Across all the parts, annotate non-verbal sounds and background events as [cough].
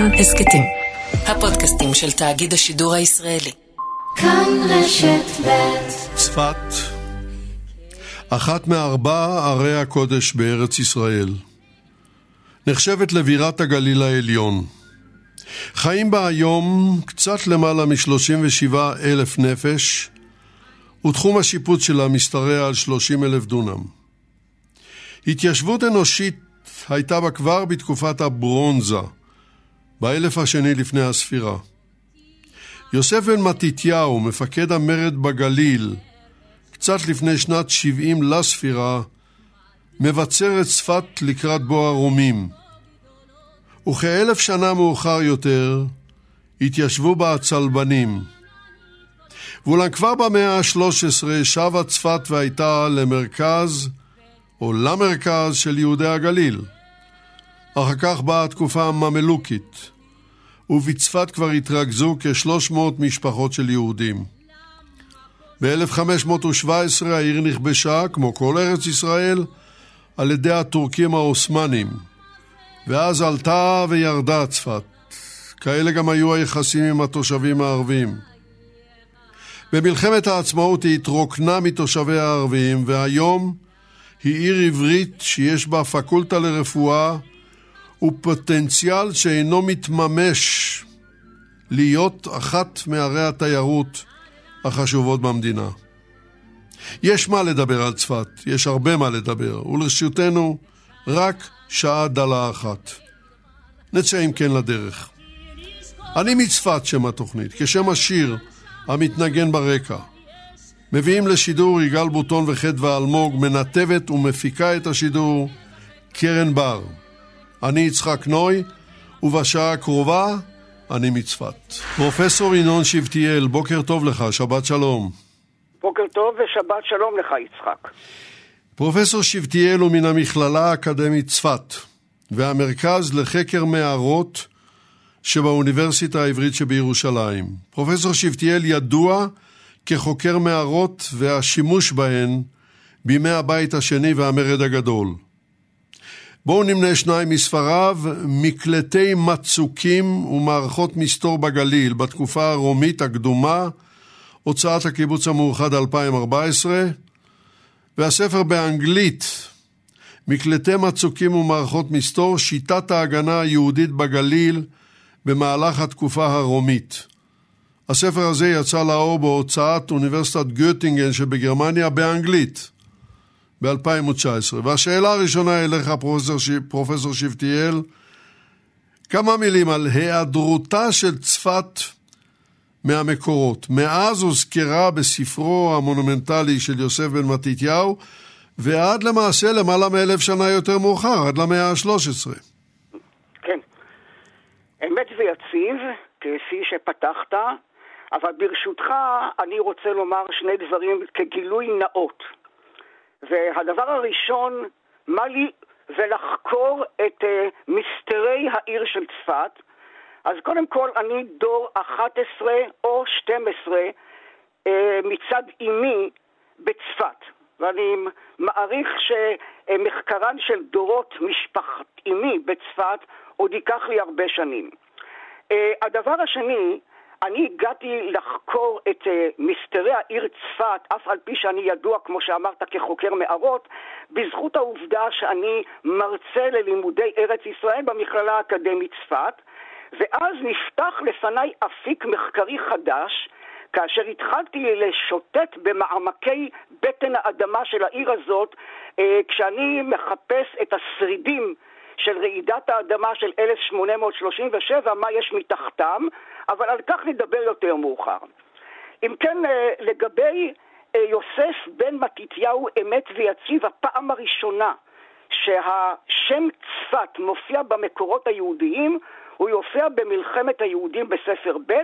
כאן הסכתים. הפודקאסטים של תאגיד השידור הישראלי. כאן רשת ב' צפת, אחת מארבע ערי הקודש בארץ ישראל. נחשבת לבירת הגליל העליון. חיים בה היום קצת למעלה מ-37 אלף נפש, ותחום השיפוט שלה משתרע על 30 אלף דונם. התיישבות אנושית הייתה בה כבר בתקופת הברונזה, באלף השני לפני הספירה. יוסף בן מתתיהו, מפקד המרד בגליל, קצת לפני שנת 70 לספירה, מבצר את צפת לקראת בוא הרומים. וכאלף שנה מאוחר יותר התיישבו בה הצלבנים. ואולם כבר במאה ה-13 שבה צפת והייתה למרכז או למרכז של יהודי הגליל. אחר כך באה התקופה הממלוכית, ובצפת כבר התרכזו כ-300 משפחות של יהודים. ב-1517 העיר נכבשה, כמו כל ארץ ישראל, על ידי הטורקים העות'מאנים, ואז עלתה וירדה צפת. כאלה גם היו היחסים עם התושבים הערבים. במלחמת העצמאות היא התרוקנה מתושביה הערבים, והיום היא עיר עברית שיש בה פקולטה לרפואה ופוטנציאל שאינו מתממש להיות אחת מערי התיירות החשובות במדינה. יש מה לדבר על צפת, יש הרבה מה לדבר, ולרשותנו רק שעה דלה אחת. נצא אם כן לדרך. אני מצפת שם התוכנית, כשם השיר המתנגן ברקע. מביאים לשידור יגאל בוטון וחדווה אלמוג, מנתבת ומפיקה את השידור קרן בר. אני יצחק נוי, ובשעה הקרובה אני מצפת. פרופסור ינון שבתיאל, בוקר טוב לך, שבת שלום. בוקר טוב ושבת שלום לך, יצחק. פרופסור שבתיאל הוא מן המכללה האקדמית צפת, והמרכז לחקר מערות שבאוניברסיטה העברית שבירושלים. פרופסור שבתיאל ידוע כחוקר מערות והשימוש בהן בימי הבית השני והמרד הגדול. בואו נמנה שניים מספריו, מקלטי מצוקים ומערכות מסתור בגליל בתקופה הרומית הקדומה, הוצאת הקיבוץ המאוחד 2014, והספר באנגלית, מקלטי מצוקים ומערכות מסתור, שיטת ההגנה היהודית בגליל במהלך התקופה הרומית. הספר הזה יצא לאור בהוצאת אוניברסיטת גוטינגן שבגרמניה באנגלית ב-2019. והשאלה הראשונה אליך, פרופסור. פרופסור שבתיאל, כמה מילים על היעדרותה של צפת מהמקורות. מאז הוזכרה בספרו המונומנטלי של יוסף בן מתתיהו, ועד למעשה למעלה מאלף שנה יותר מאוחר, עד למאה ה-13. כן. אמת ויציב, כפי שפתחת, אבל ברשותך אני רוצה לומר שני דברים כגילוי נאות. והדבר הראשון, מה לי ולחקור את uh, מסתרי העיר של צפת. אז קודם כל, אני דור 11 או 12 uh, אה, מצד אמי בצפת. ואני מעריך שמחקרן של דורות משפחת אמי בצפת עוד ייקח לי הרבה שנים. Uh, הדבר השני, אני הגעתי לחקור את uh, מסתרי העיר צפת, אף על פי שאני ידוע, כמו שאמרת, כחוקר מערות, בזכות העובדה שאני מרצה ללימודי ארץ ישראל במכללה האקדמית צפת, ואז נפתח לפניי אפיק מחקרי חדש, כאשר התחלתי לשוטט במעמקי בטן האדמה של העיר הזאת, uh, כשאני מחפש את השרידים של רעידת האדמה של 1837, מה יש מתחתם, אבל על כך נדבר יותר מאוחר. אם כן, אה, לגבי אה, יוסף בן מתתיהו אמת ויציב, הפעם הראשונה שהשם צפת מופיע במקורות היהודיים, הוא יופיע במלחמת היהודים בספר ב',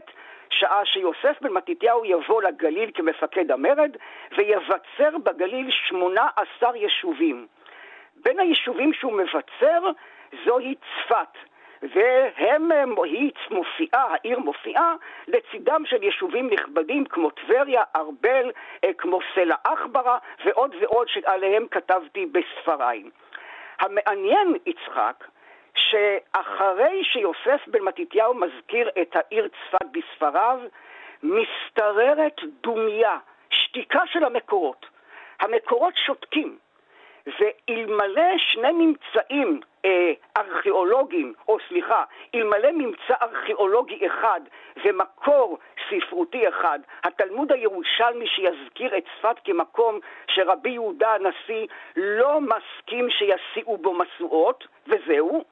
שעה שיוסף בן מתתיהו יבוא לגליל כמפקד המרד ויבצר בגליל שמונה עשר יישובים. בין היישובים שהוא מבצר זוהי צפת. והם, היא מופיעה, העיר מופיעה לצידם של יישובים נכבדים כמו טבריה, ארבל, אה, כמו סלע עכברה ועוד ועוד שעליהם כתבתי בספריי. המעניין, יצחק, שאחרי שיוסף בן מתתיהו מזכיר את העיר צפת בספריו, משתררת דומיה, שתיקה של המקורות. המקורות שותקים, ואלמלא שני ממצאים אה, ארכיאולוגיים, או סליחה, אלמלא ממצא ארכיאולוגי אחד ומקור ספרותי אחד, התלמוד הירושלמי שיזכיר את צפת כמקום שרבי יהודה הנשיא לא מסכים שיסיעו בו משואות, וזהו,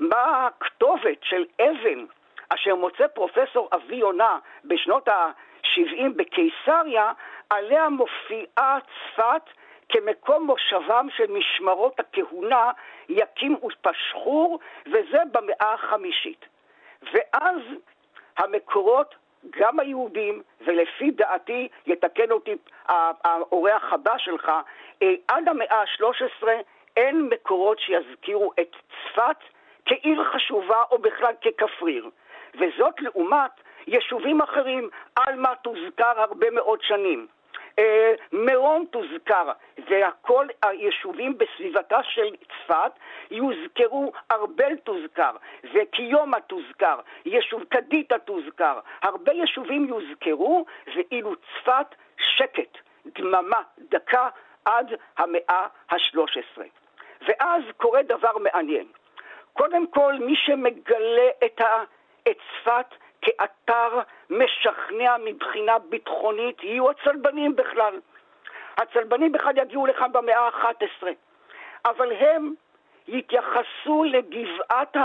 מה הכתובת של אבן אשר מוצא פרופסור אבי יונה בשנות ה-70 בקיסריה, עליה מופיעה צפת כמקום מושבם של משמרות הכהונה יקים ופשחור, וזה במאה החמישית. ואז המקורות, גם היהודים, ולפי דעתי, יתקן אותי האורח הבא שלך, אה, עד המאה ה-13 אין מקורות שיזכירו את צפת כעיר חשובה או בכלל ככפריר. וזאת לעומת יישובים אחרים, עלמה תוזכר הרבה מאוד שנים. אה, מירון תוזכר, וכל היישובים בסביבתה של צפת יוזכרו, ארבל תוזכר, וקיומה תוזכר, יישוב קדיטה תוזכר, הרבה יישובים יוזכרו, ואילו צפת שקט, דממה, דקה, עד המאה ה-13. ואז קורה דבר מעניין. קודם כל, מי שמגלה את, ה, את צפת כאתר משכנע מבחינה ביטחונית יהיו הצלבנים בכלל. הצלבנים בכלל יגיעו לכאן במאה ה-11, אבל הם יתייחסו לגבעת,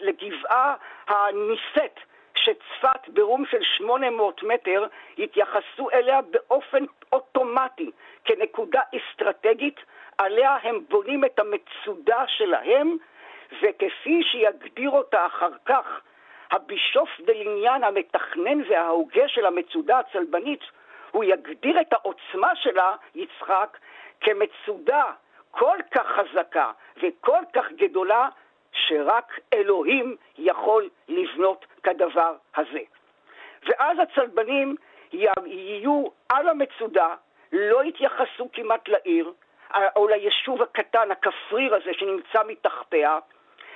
לגבעה הנישאת שצפת ברום של 800 מטר, יתייחסו אליה באופן אוטומטי כנקודה אסטרטגית, עליה הם בונים את המצודה שלהם, וכפי שיגדיר אותה אחר כך הבישוף דליניאן המתכנן וההוגה של המצודה הצלבנית, הוא יגדיר את העוצמה שלה, יצחק, כמצודה כל כך חזקה וכל כך גדולה, שרק אלוהים יכול לבנות כדבר הזה. ואז הצלבנים יהיו על המצודה, לא יתייחסו כמעט לעיר, או ליישוב הקטן, הכפריר הזה שנמצא מתחתיה,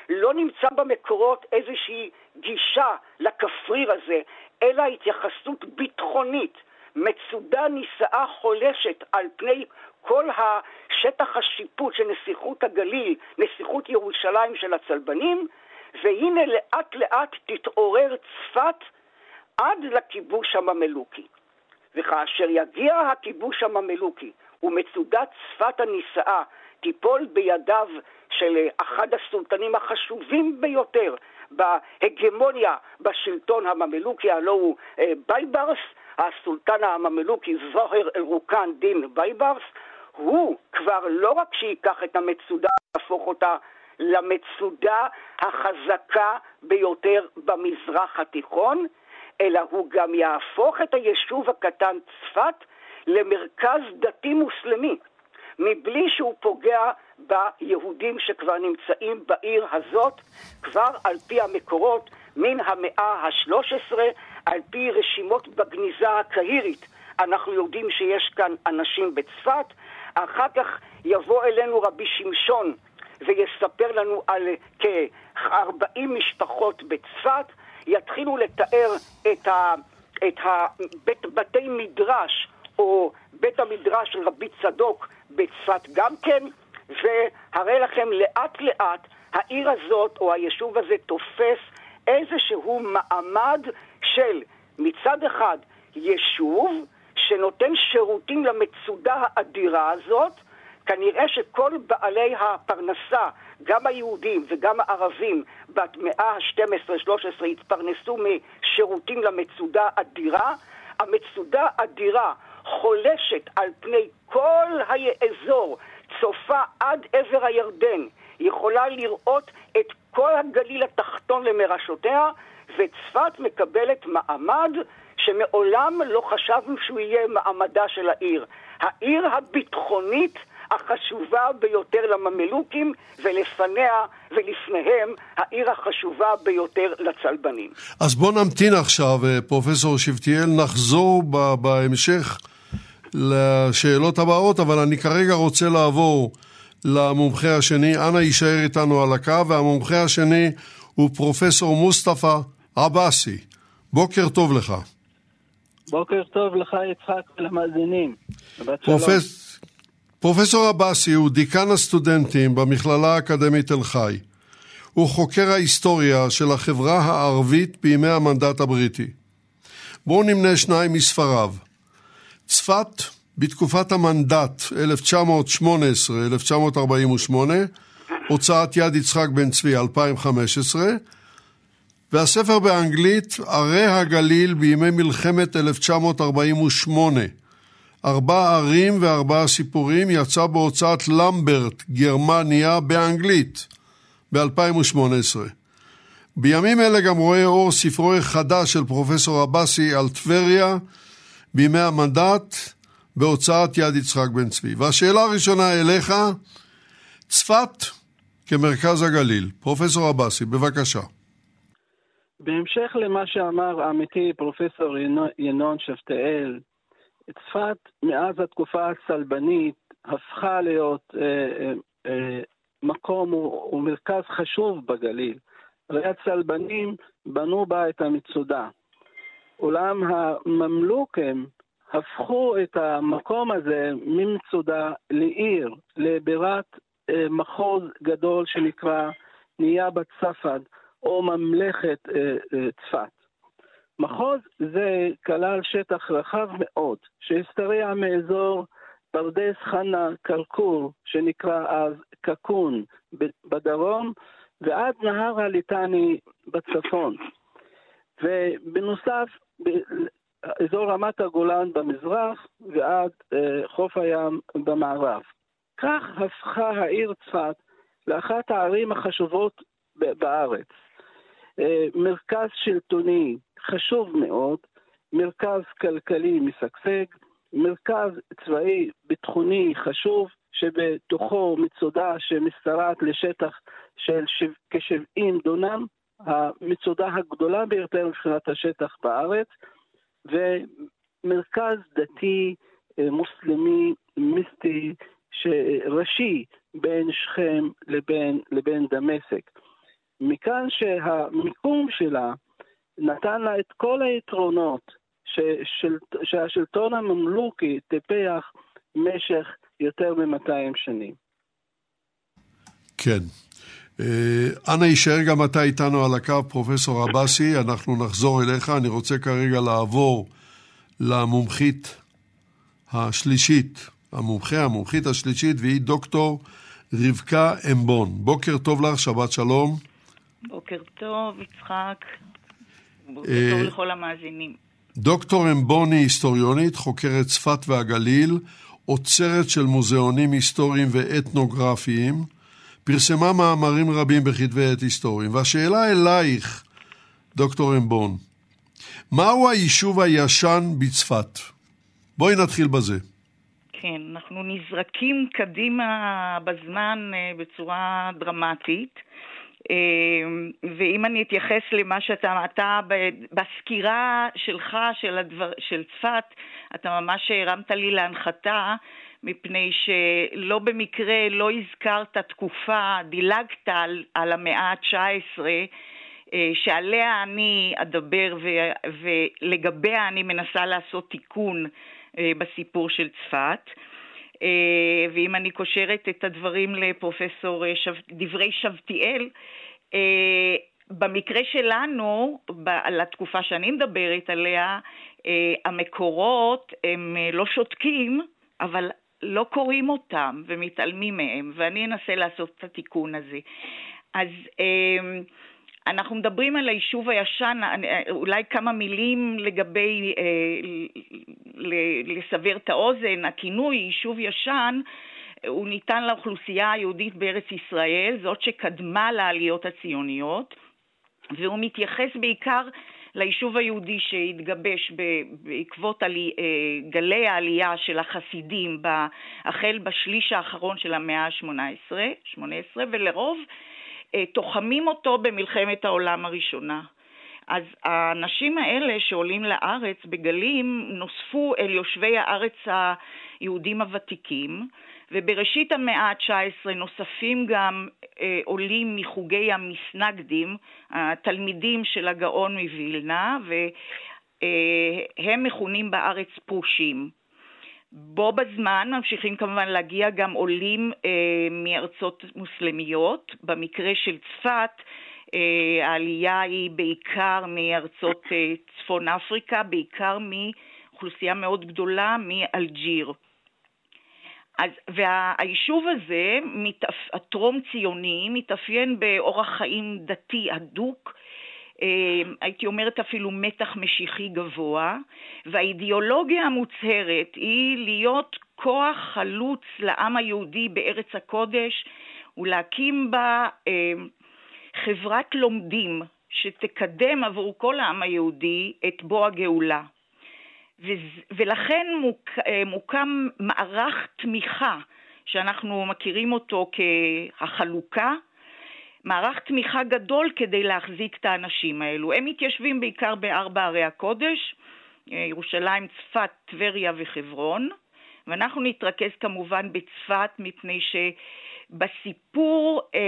לא נמצא במקורות איזושהי גישה לכפריר הזה, אלא התייחסות ביטחונית, מצודה נישאה חולשת על פני כל השטח השיפוט של נסיכות הגליל, נסיכות ירושלים של הצלבנים, והנה לאט לאט תתעורר צפת עד לכיבוש הממלוכי. וכאשר יגיע הכיבוש הממלוכי ומצודת צפת הנישאה תיפול בידיו של אחד הסולטנים החשובים ביותר בהגמוניה בשלטון הממלוכי, הלא הוא אה, בייברס, הסולטן הממלוכי זוהר אל-רוקן דין בייברס, הוא כבר לא רק שייקח את המצודה, יהפוך אותה למצודה החזקה ביותר במזרח התיכון, אלא הוא גם יהפוך את היישוב הקטן צפת למרכז דתי מוסלמי. מבלי שהוא פוגע ביהודים שכבר נמצאים בעיר הזאת, כבר על פי המקורות מן המאה ה-13, על פי רשימות בגניזה הקהירית. אנחנו יודעים שיש כאן אנשים בצפת, אחר כך יבוא אלינו רבי שמשון ויספר לנו על כ-40 משפחות בצפת, יתחילו לתאר את, ה, את הבית, בתי מדרש או בית המדרש של רבי צדוק בצפת גם כן, והרי לכם לאט לאט העיר הזאת או היישוב הזה תופס איזשהו מעמד של מצד אחד יישוב שנותן שירותים למצודה האדירה הזאת, כנראה שכל בעלי הפרנסה, גם היהודים וגם הערבים, במאה ה-12-13 התפרנסו משירותים למצודה אדירה. המצודה אדירה חולשת על פני כל האזור, צופה עד עבר הירדן, יכולה לראות את כל הגליל התחתון למרשותיה, וצפת מקבלת מעמד שמעולם לא חשבנו שהוא יהיה מעמדה של העיר. העיר הביטחונית החשובה ביותר לממלוכים, ולפניה ולפניהם העיר החשובה ביותר לצלבנים. אז בוא נמתין עכשיו, אה, פרופסור שבטיאל, נחזור בהמשך לשאלות הבאות, אבל אני כרגע רוצה לעבור למומחה השני. אנא יישאר איתנו על הקו, והמומחה השני הוא פרופסור מוסטפא עבאסי. בוקר טוב לך. בוקר טוב לך יצחק ולמאזינים. פרופס... פרופסור עבאסי הוא דיקן הסטודנטים במכללה האקדמית תל חי. הוא חוקר ההיסטוריה של החברה הערבית בימי המנדט הבריטי. בואו נמנה שניים מספריו. צפת בתקופת המנדט 1918-1948, הוצאת יד יצחק בן צבי 2015, והספר באנגלית ערי הגליל בימי מלחמת 1948. ארבע ערים וארבעה סיפורים יצא בהוצאת למברט, גרמניה, באנגלית, ב-2018. בימים אלה גם רואה אור ספרו החדש של פרופסור עבאסי על טבריה בימי המנדט בהוצאת יד יצחק בן צבי. והשאלה הראשונה אליך, צפת כמרכז הגליל. פרופסור עבאסי, בבקשה. בהמשך למה שאמר עמיתי פרופסור ינון שבתאל, צפת מאז התקופה הצלבנית הפכה להיות אה, אה, אה, מקום ומרכז חשוב בגליל. הרי הצלבנים בנו בה את המצודה. אולם הממלוכים הפכו את המקום הזה ממצודה לעיר, לבירת אה, מחוז גדול שנקרא ניאבת ספד, או ממלכת אה, אה, צפת. מחוז זה כלל שטח רחב מאוד, שהשתרע מאזור פרדס חנה כרכור, שנקרא אז קקון בדרום, ועד נהר הליטני בצפון. ובנוסף, אזור רמת הגולן במזרח ועד אה, חוף הים במערב. כך הפכה העיר צפת לאחת הערים החשובות בארץ. אה, מרכז שלטוני חשוב מאוד, מרכז כלכלי משגשג, מרכז צבאי ביטחוני חשוב, שבתוכו מצודה שמשתרעת לשטח של כ-70 דונם, המצודה הגדולה ביותר מבחינת השטח בארץ, ומרכז דתי אה, מוסלמי מיסטי ראשי בין שכם לבין, לבין דמשק. מכאן שהמיקום שלה נתן לה את כל היתרונות ששל, שהשלטון הממלוכי טיפח במשך יותר מ-200 שנים. כן. אה, אנא יישאר גם אתה איתנו על הקו, פרופסור עבאסי, אנחנו נחזור אליך. אני רוצה כרגע לעבור למומחית השלישית, המומחה, המומחית השלישית, והיא דוקטור רבקה אמבון. בוקר טוב לך, שבת שלום. בוקר טוב, יצחק. בוקר אה, טוב לכל המאזינים. דוקטור אמבון היא היסטוריונית, חוקרת צפת והגליל, אוצרת של מוזיאונים היסטוריים ואתנוגרפיים. פרסמה מאמרים רבים בכתבי עת היסטוריים. והשאלה אלייך, דוקטור אמבון, מהו היישוב הישן בצפת? בואי נתחיל בזה. כן, אנחנו נזרקים קדימה בזמן אה, בצורה דרמטית. אה, ואם אני אתייחס למה שאתה, אתה בסקירה שלך של, הדבר, של צפת, אתה ממש הרמת לי להנחתה מפני שלא במקרה לא הזכרת תקופה, דילגת על, על המאה ה-19, אה, שעליה אני אדבר ו, ולגביה אני מנסה לעשות תיקון אה, בסיפור של צפת. אה, ואם אני קושרת את הדברים לפרופסור שב, דברי שבתיאל, במקרה שלנו, על התקופה שאני מדברת עליה, המקורות הם לא שותקים, אבל לא קוראים אותם ומתעלמים מהם, ואני אנסה לעשות את התיקון הזה. אז אמ, אנחנו מדברים על היישוב הישן, אולי כמה מילים לגבי, אה, לסבר את האוזן, הכינוי יישוב ישן הוא ניתן לאוכלוסייה היהודית בארץ ישראל, זאת שקדמה לעליות הציוניות, והוא מתייחס בעיקר ליישוב היהודי שהתגבש בעקבות עלי, אה, גלי העלייה של החסידים החל בשליש האחרון של המאה ה-18, ולרוב אה, תוחמים אותו במלחמת העולם הראשונה. אז האנשים האלה שעולים לארץ בגלים נוספו אל יושבי הארץ היהודים הוותיקים, ובראשית המאה ה-19 נוספים גם אה, עולים מחוגי המסנגדים, התלמידים של הגאון מווילנה, והם מכונים בארץ פרושים. בו בזמן ממשיכים כמובן להגיע גם עולים אה, מארצות מוסלמיות. במקרה של צפת אה, העלייה היא בעיקר מארצות אה, צפון אפריקה, בעיקר מאוכלוסייה מאוד גדולה מאלג'יר. אז, והיישוב הזה, הטרום ציוני, מתאפיין באורח חיים דתי הדוק, אה, הייתי אומרת אפילו מתח משיחי גבוה, והאידיאולוגיה המוצהרת היא להיות כוח חלוץ לעם היהודי בארץ הקודש ולהקים בה אה, חברת לומדים שתקדם עבור כל העם היהודי את בוא הגאולה. ולכן מוק, אה, מוקם מערך תמיכה שאנחנו מכירים אותו כהחלוקה, מערך תמיכה גדול כדי להחזיק את האנשים האלו. הם מתיישבים בעיקר בארבע ערי הקודש, אה, ירושלים, צפת, טבריה וחברון, ואנחנו נתרכז כמובן בצפת מפני שבסיפור אה,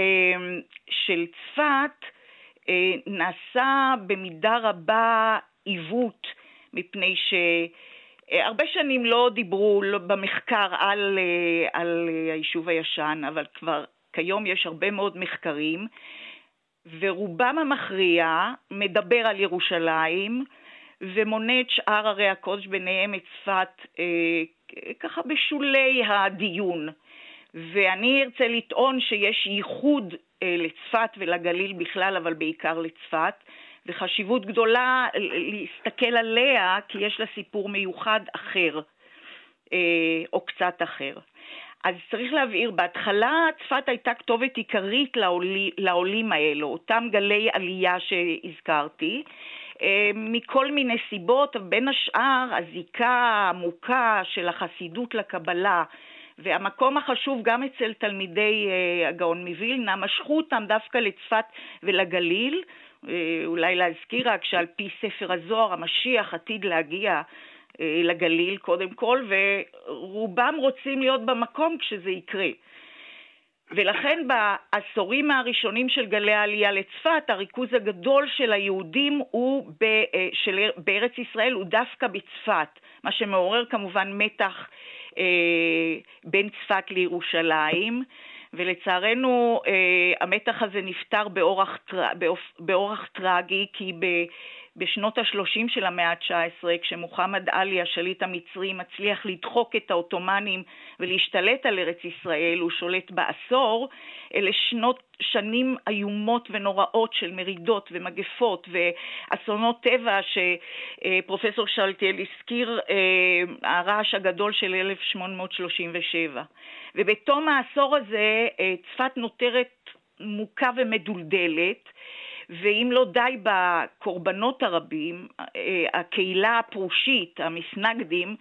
של צפת אה, נעשה במידה רבה עיוות מפני שהרבה שנים לא דיברו לא במחקר על, אה, על היישוב הישן, אבל כבר כיום יש הרבה מאוד מחקרים, ורובם המכריע מדבר על ירושלים ומונה את שאר ערי הקודש, ביניהם את צפת, אה, ככה בשולי הדיון. ואני ארצה לטעון שיש ייחוד אה, לצפת ולגליל בכלל, אבל בעיקר לצפת, וחשיבות גדולה להסתכל עליה, כי יש לה סיפור מיוחד אחר, אה, או קצת אחר. אז צריך להבהיר, בהתחלה צפת הייתה כתובת עיקרית לעולי, לעולים האלו, אותם גלי עלייה שהזכרתי, אה, מכל מיני סיבות, בין השאר הזיקה העמוקה של החסידות לקבלה והמקום החשוב גם אצל תלמידי אה, הגאון מווילנה, משכו אותם דווקא לצפת ולגליל, אולי להזכיר רק שעל פי ספר הזוהר המשיח עתיד להגיע אה, לגליל קודם כל, ורובם רוצים להיות במקום כשזה יקרה. ולכן בעשורים הראשונים של גלי העלייה לצפת, הריכוז הגדול של היהודים הוא ב, אה, של, בארץ ישראל הוא דווקא בצפת, מה שמעורר כמובן מתח אה, בין צפת לירושלים. ולצערנו אה, המתח הזה נפתר באורח, באורח טרגי, כי ב, בשנות ה-30 של המאה ה-19, כשמוחמד עלי, השליט המצרי, מצליח לדחוק את העות'מאנים ולהשתלט על ארץ ישראל, הוא שולט בעשור, אלה שנות, שנים איומות ונוראות של מרידות ומגפות ואסונות טבע שפרופסור שלטיאל הזכיר, אה, הרעש הגדול של 1837. ובתום העשור הזה אה, צפת נותרת מוכה ומדולדלת, ואם לא די בקורבנות הרבים, אה, הקהילה הפרושית, המסנגדים,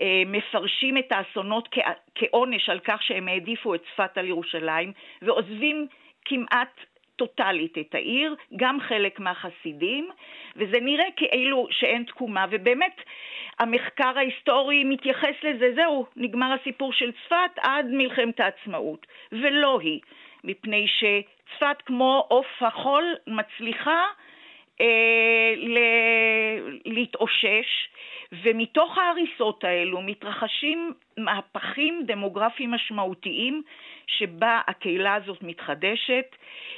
אה, מפרשים את האסונות כעונש על כך שהם העדיפו את צפת על ירושלים ועוזבים כמעט טוטאלית את העיר, גם חלק מהחסידים, וזה נראה כאילו שאין תקומה, ובאמת המחקר ההיסטורי מתייחס לזה, זהו, נגמר הסיפור של צפת עד מלחמת העצמאות, ולא היא, מפני שצפת כמו עוף החול מצליחה אה, ל- להתאושש, ומתוך ההריסות האלו מתרחשים מהפכים דמוגרפיים משמעותיים שבה הקהילה הזאת מתחדשת.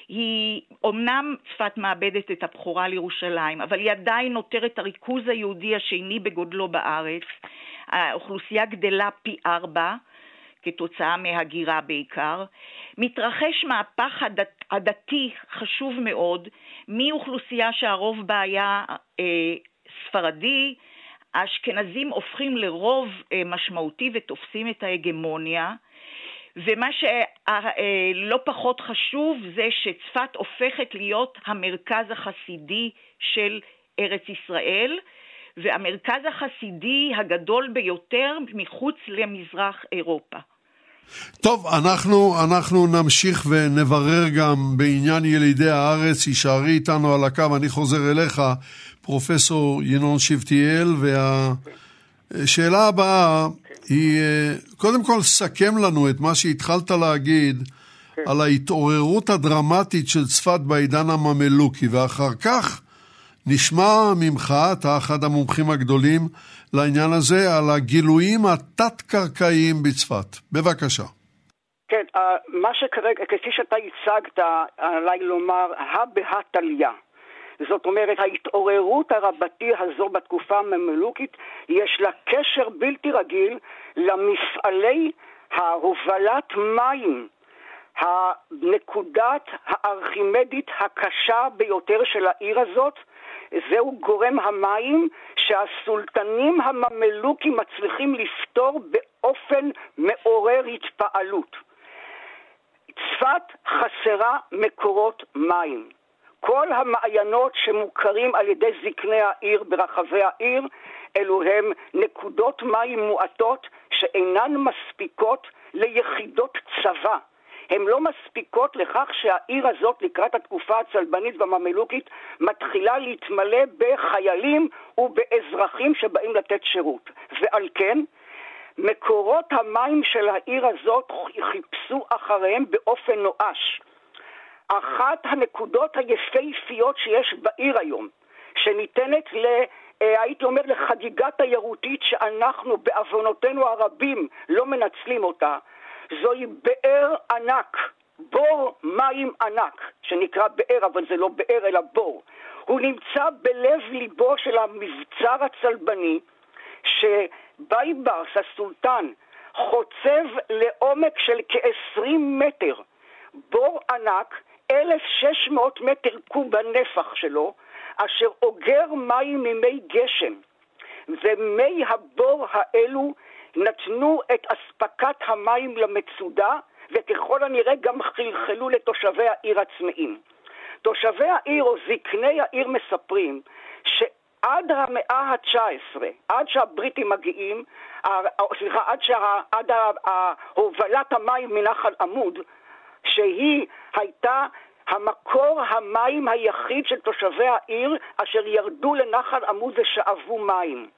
היא, אומנם צפת מאבדת את הבכורה לירושלים, אבל היא עדיין נותרת הריכוז היהודי השני בגודלו בארץ. האוכלוסייה גדלה פי ארבע, כתוצאה מהגירה בעיקר. מתרחש מהפך הדת, הדתי חשוב מאוד, מאוכלוסייה שהרוב בה היה אה, ספרדי, האשכנזים הופכים לרוב אה, משמעותי ותופסים את ההגמוניה. ומה שלא פחות חשוב זה שצפת הופכת להיות המרכז החסידי של ארץ ישראל, והמרכז החסידי הגדול ביותר מחוץ למזרח אירופה. טוב, אנחנו, אנחנו נמשיך ונברר גם בעניין ילידי הארץ. הישארי איתנו על הקו, אני חוזר אליך, פרופסור ינון שבתיאל, והשאלה הבאה היא, קודם כל, סכם לנו את מה שהתחלת להגיד. על ההתעוררות הדרמטית של צפת בעידן הממלוכי, ואחר כך נשמע ממך, אתה אחד המומחים הגדולים לעניין הזה, על הגילויים התת-קרקעיים בצפת. בבקשה. כן, אה, מה שכרגע, כפי שאתה הצגת, עליי לומר, הא בהא תליא. זאת אומרת, ההתעוררות הרבתי הזו בתקופה הממלוכית, יש לה קשר בלתי רגיל למפעלי ההובלת מים, הנקודת הארכימדית הקשה ביותר של העיר הזאת, זהו גורם המים שהסולטנים הממלוכים מצליחים לפתור באופן מעורר התפעלות. צפת חסרה מקורות מים. כל המעיינות שמוכרים על ידי זקני העיר ברחבי העיר, אלו הם נקודות מים מועטות שאינן מספיקות ליחידות צבא. הן לא מספיקות לכך שהעיר הזאת לקראת התקופה הצלבנית והממלוכית מתחילה להתמלא בחיילים ובאזרחים שבאים לתת שירות. ועל כן, מקורות המים של העיר הזאת חיפשו אחריהם באופן נואש. אחת הנקודות היפהפיות שיש בעיר היום, שניתנת ל... אה, הייתי אומר לחגיגה תיירותית שאנחנו בעוונותינו הרבים לא מנצלים אותה, זוהי באר ענק, בור מים ענק, שנקרא באר, אבל זה לא באר אלא בור. הוא נמצא בלב ליבו של המבצר הצלבני, שבייברס הסולטן חוצב לעומק של כ-20 מטר בור ענק 1,600 מטר קוב הנפח שלו, אשר אוגר מים ממי גשם. ומי הבור האלו נתנו את אספקת המים למצודה, וככל הנראה גם חלחלו לתושבי העיר הצמאים. תושבי העיר או זקני העיר מספרים שעד המאה ה-19, עד שהבריטים מגיעים, סליחה, עד, שה, עד הובלת המים מנחל עמוד, שהיא הייתה המקור המים היחיד של תושבי העיר אשר ירדו לנחל עמוד ושאבו מים.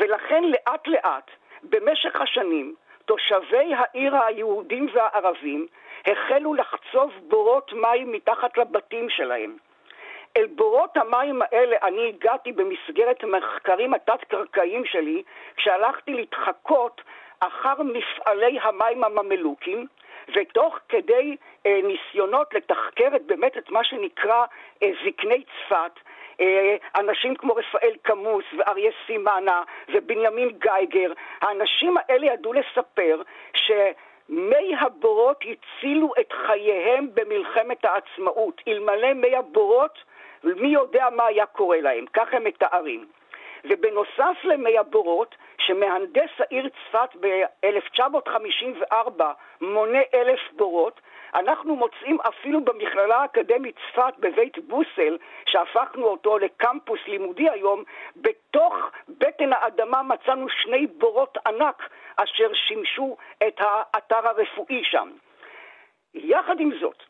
ולכן לאט לאט, במשך השנים, תושבי העיר היהודים והערבים החלו לחצוב בורות מים מתחת לבתים שלהם. אל בורות המים האלה אני הגעתי במסגרת המחקרים התת-קרקעיים שלי כשהלכתי להתחקות אחר מפעלי המים הממלוכים ותוך כדי אה, ניסיונות לתחקר את, באמת את מה שנקרא אה, זקני צפת, אנשים כמו רפאל קמוס ואריה סימנה ובנימין גייגר, האנשים האלה ידעו לספר ש... מי הבורות הצילו את חייהם במלחמת העצמאות. אלמלא מי הבורות, מי יודע מה היה קורה להם. כך הם מתארים. ובנוסף למי הבורות, שמהנדס העיר צפת ב-1954 מונה אלף בורות, אנחנו מוצאים אפילו במכללה האקדמית צפת בבית בוסל, שהפכנו אותו לקמפוס לימודי היום, בתוך בטן האדמה מצאנו שני בורות ענק אשר שימשו את האתר הרפואי שם. יחד עם זאת,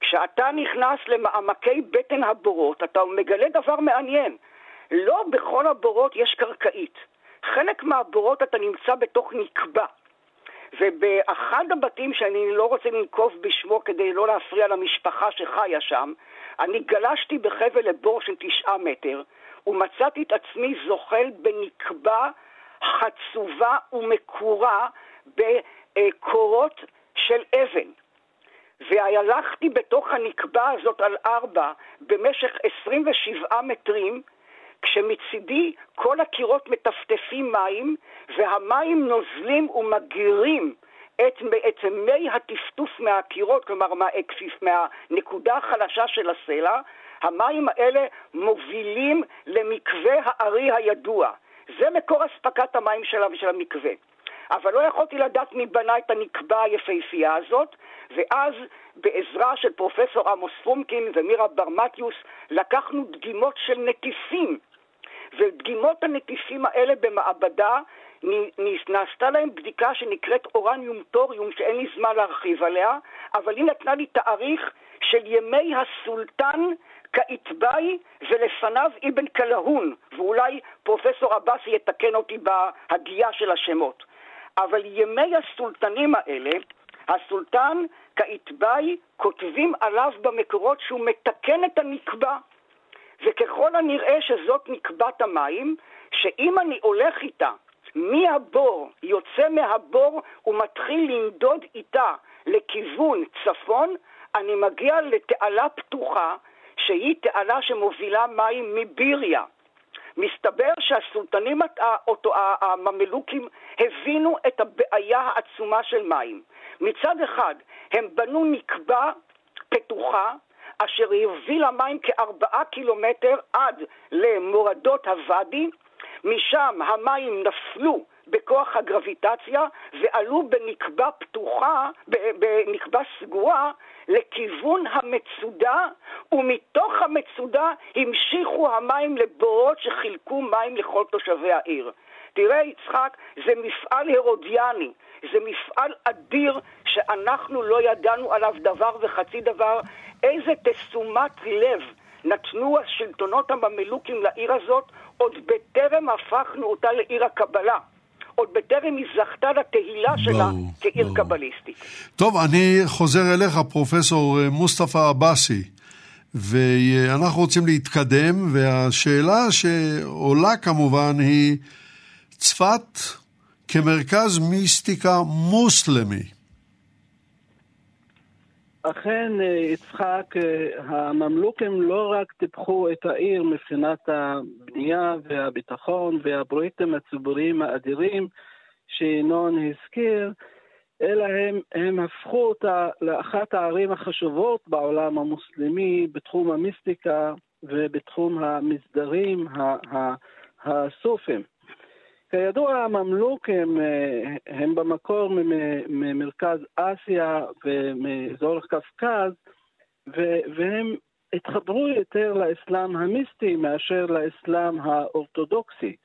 כשאתה נכנס למעמקי בטן הבורות, אתה מגלה דבר מעניין. לא בכל הבורות יש קרקעית. חלק מהבורות אתה נמצא בתוך נקבה. ובאחד הבתים שאני לא רוצה לנקוב בשמו כדי לא להפריע למשפחה שחיה שם, אני גלשתי בחבל לבור של תשעה מטר, ומצאתי את עצמי זוחל בנקבה חצובה ומקורה בקורות של אבן. והלכתי בתוך הנקבה הזאת על ארבע במשך 27 מטרים, כשמצידי כל הקירות מטפטפים מים, והמים נוזלים ומגירים את, את מי הטפטוף מהקירות, כלומר מהאקפיף, מהנקודה החלשה של הסלע, המים האלה מובילים למקווה הארי הידוע. זה מקור אספקת המים שלה ושל המקווה. אבל לא יכולתי לדעת מי בנה את הנקבה היפהפייה הזאת, ואז בעזרה של פרופסור עמוס פרומקין ומירה ברמטיוס לקחנו דגימות של נטיפים ודגימות הנטיפים האלה במעבדה נעשתה להם בדיקה שנקראת אורניום טוריום, שאין לי זמן להרחיב עליה, אבל היא נתנה לי תאריך של ימי הסולטן כאיתבאי ולפניו אבן קלהון, ואולי פרופסור עבאסי יתקן אותי בהגייה של השמות. אבל ימי הסולטנים האלה, הסולטן כאיתבאי כותבים עליו במקורות שהוא מתקן את הנקבע. וככל הנראה שזאת נקבת המים, שאם אני הולך איתה מהבור, יוצא מהבור ומתחיל לנדוד איתה לכיוון צפון, אני מגיע לתעלה פתוחה, שהיא תעלה שמובילה מים מביריה. מסתבר שהסולטנים הממלוכים הבינו את הבעיה העצומה של מים. מצד אחד, הם בנו נקבה פתוחה, אשר הובילה מים כארבעה קילומטר עד למורדות הוואדי, משם המים נפלו בכוח הגרביטציה ועלו בנקבה פתוחה, בנקבה סגורה, לכיוון המצודה, ומתוך המצודה המשיכו המים לבורות שחילקו מים לכל תושבי העיר. תראה, יצחק, זה מפעל הרודיאני, זה מפעל אדיר שאנחנו לא ידענו עליו דבר וחצי דבר. איזה תשומת לב נתנו השלטונות הממלוכים לעיר הזאת עוד בטרם הפכנו אותה לעיר הקבלה. עוד בטרם היא זכתה לתהילה שלה ברור, כעיר ברור. קבליסטית. טוב, אני חוזר אליך, פרופסור מוסטפא עבאסי, ואנחנו רוצים להתקדם, והשאלה שעולה כמובן היא צפת כמרכז מיסטיקה מוסלמי. אכן, אה, יצחק, אה, הממלוכים לא רק טיפחו את העיר מבחינת הבנייה והביטחון והפרויקטים הציבוריים האדירים שינון הזכיר, אלא הם, הם הפכו אותה לאחת הערים החשובות בעולם המוסלמי בתחום המיסטיקה ובתחום המסדרים הסופים. כידוע, הממלוכים אה, הם במקור ממרכז אסיה ומאזור קפקז, והם התחברו יותר לאסלאם המיסטי מאשר לאסלאם האורתודוקסי.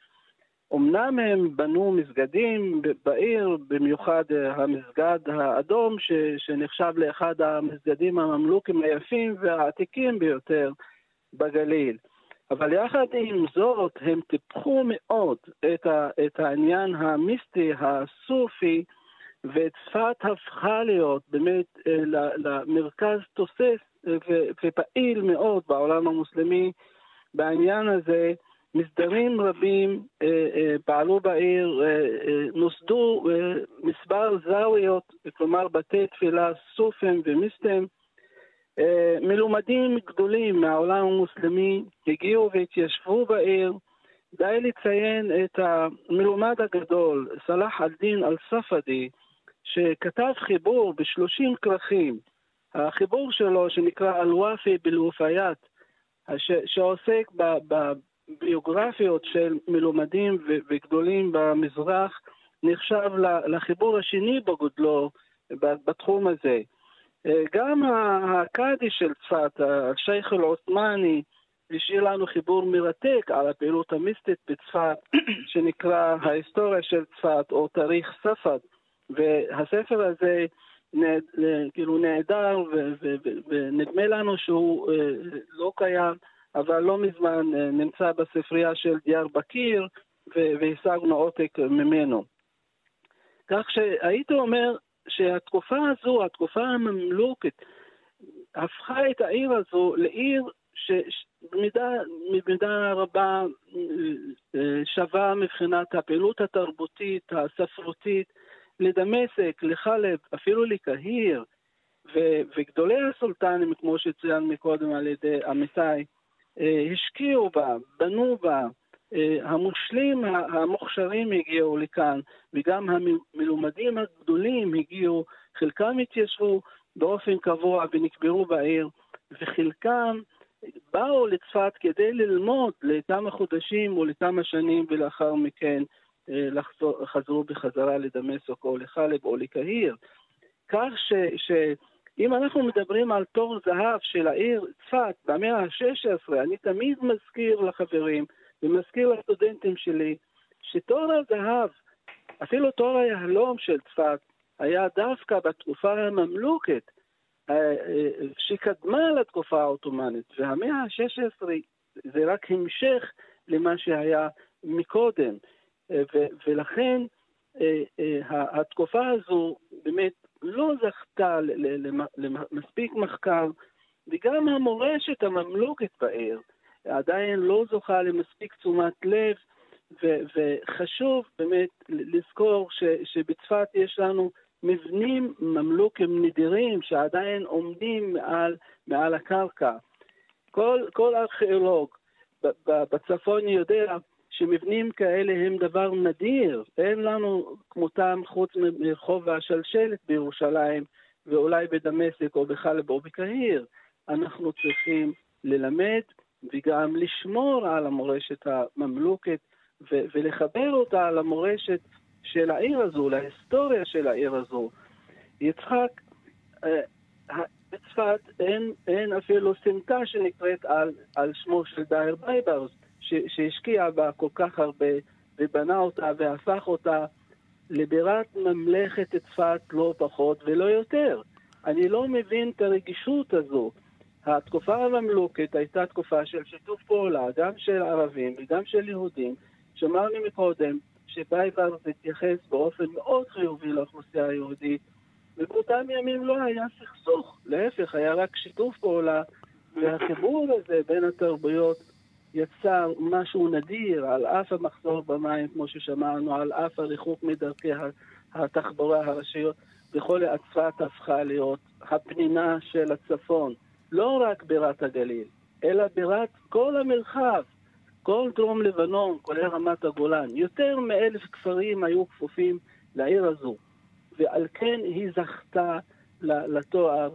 אמנם הם בנו מסגדים בעיר, במיוחד אה, המסגד האדום, ש, שנחשב לאחד המסגדים הממלוכים היפים והעתיקים ביותר בגליל. אבל יחד עם זאת, הם טיפחו מאוד את, ה, את העניין המיסטי, הסופי, וצפת הפכה להיות באמת אה, למרכז תוסס אה, ופעיל מאוד בעולם המוסלמי בעניין הזה. מסדרים רבים אה, פעלו בעיר, נוסדו מספר זאוויות, כלומר בתי תפילה סופים ומיסטים, מלומדים גדולים מהעולם המוסלמי הגיעו והתיישבו בעיר. די לציין את המלומד הגדול, סלאח א-דין אל-ספדי, שכתב חיבור בשלושים כרכים. החיבור שלו, שנקרא אל-וואפי בלוופיית, שעוסק בביוגרפיות של מלומדים וגדולים במזרח, נחשב לחיבור השני בגודלו בתחום הזה. גם הקאדי של צפת, השייח אל-עות'מאני, השאיר לנו חיבור מרתק על הפעילות המיסטית בצפת, [clears throat] שנקרא ההיסטוריה של צפת, או תאריך ספד. והספר הזה כאילו נעדר, ונדמה לנו שהוא אה, לא קיים, אבל לא מזמן אה, נמצא בספרייה של דיאר בקיר, והשגנו עותק ממנו. כך שהייתי אומר, שהתקופה הזו, התקופה הממלוכת, הפכה את העיר הזו לעיר שבמידה רבה אה, שווה מבחינת הפעילות התרבותית, הספרותית, לדמשק, לחלב, אפילו לקהיר, ו- וגדולי הסולטנים, כמו שצוין מקודם על ידי עמיתי, אה, השקיעו בה, בנו בה, המושלים המוכשרים הגיעו לכאן, וגם המלומדים הגדולים הגיעו, חלקם התיישבו באופן קבוע ונקברו בעיר, וחלקם באו לצפת כדי ללמוד לכמה חודשים או לכמה שנים, ולאחר מכן אה, לחזור, חזרו בחזרה לדמשק או לחלב או לקהיר. כך ש, שאם אנחנו מדברים על תור זהב של העיר צפת במאה ה-16, אני תמיד מזכיר לחברים ומזכיר לסטודנטים שלי שתור הזהב, אפילו תור היהלום של צפת, היה דווקא בתקופה הממלוכת אה, אה, שקדמה לתקופה העות'מאנית, והמאה ה-16 זה רק המשך למה שהיה מקודם, אה, ולכן התקופה הזו באמת לא זכתה למספיק מחקר, וגם המורשת הממלוכת בעיר עדיין לא זוכה למספיק תשומת לב, ו- וחשוב באמת לזכור ש- שבצפת יש לנו מבנים ממלוכים נדירים שעדיין עומדים מעל, מעל הקרקע. כל, כל ארכיאולוג בצפון יודע שמבנים כאלה הם דבר נדיר, אין לנו כמותם חוץ מרחוב השלשלת בירושלים ואולי בדמשק או בחלב או בקהיר. אנחנו צריכים ללמד וגם לשמור על המורשת הממלוכת ו- ולחבר אותה למורשת של העיר הזו, להיסטוריה של העיר הזו. יצחק, אה, בצפת אין, אין אפילו סמטה שנקראת על, על שמו של דייר בייברס, שהשקיע בה כל כך הרבה ובנה אותה והפך אותה לבירת ממלכת צפת לא פחות ולא יותר. אני לא מבין את הרגישות הזו. התקופה הממלוכית הייתה תקופה של שיתוף פעולה, גם של ערבים וגם של יהודים. שמענו מקודם שבייברס התייחס באופן מאוד חיובי לאוכלוסייה היהודית, ובאותם ימים לא היה סכסוך, להפך, היה רק שיתוף פעולה, והחיבור הזה בין התרבויות יצר משהו נדיר, על אף המחסור במים, כמו ששמענו, על אף הריחוק מדרכי התחבורה הראשיות, וכל הצפת הפכה להיות הפנינה של הצפון. לא רק בירת הגליל, אלא בירת כל המרחב, כל דרום לבנון, כולל רמת הגולן. יותר מאלף כפרים היו כפופים לעיר הזו, ועל כן היא זכתה לתואר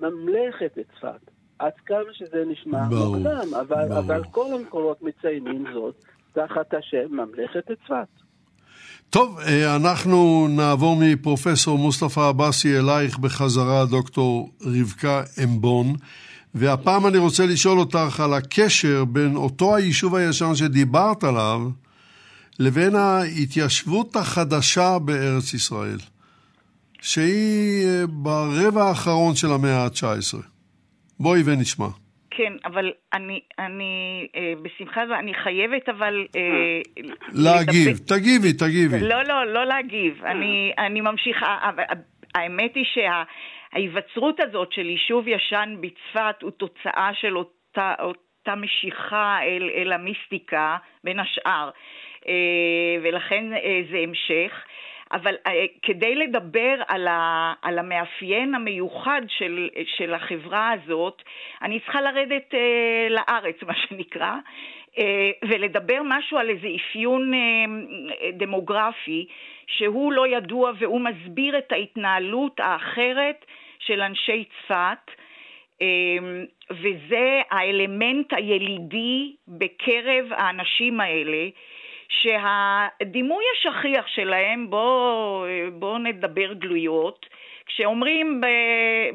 ממלכת צפת. עד כמה שזה נשמע מוקדם, אבל. אבל כל המקורות מציינים זאת תחת השם ממלכת צפת. טוב, אה, אנחנו נעבור מפרופסור מוסטפא עבאסי אלייך בחזרה, דוקטור רבקה אמבון. והפעם אני רוצה לשאול אותך על הקשר בין אותו היישוב הישן שדיברת עליו לבין ההתיישבות החדשה בארץ ישראל, שהיא אה, ברבע האחרון של המאה ה-19. בואי ונשמע. כן, אבל אני, אני אה, בשמחה, אני חייבת אבל... אה, להגיב, לטפ... תגיבי, תגיבי. לא, לא, לא להגיב. אני, אני ממשיכה. האמת היא שההיווצרות הזאת של יישוב ישן בצפת הוא תוצאה של אותה, אותה משיכה אל, אל המיסטיקה, בין השאר. אה, ולכן אה, זה המשך. אבל אה, כדי לדבר על, ה, על המאפיין המיוחד של, של החברה הזאת, אני צריכה לרדת אה, לארץ, [laughs] מה שנקרא, אה, ולדבר משהו על איזה אפיון אה, דמוגרפי שהוא לא ידוע והוא מסביר את ההתנהלות האחרת של אנשי צפת. אה, וזה האלמנט הילידי בקרב האנשים האלה, שהדימוי השכיח שלהם, בואו בוא נדבר גלויות, כשאומרים ב,